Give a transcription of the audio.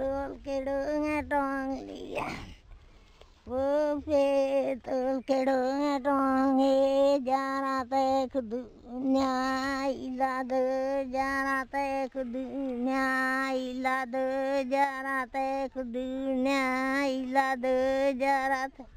tol kedung tong liya wo pe tol kedung tong e jara te kudu nya ila de jara te kudu nya ila de jara te kudu nya ila de jara te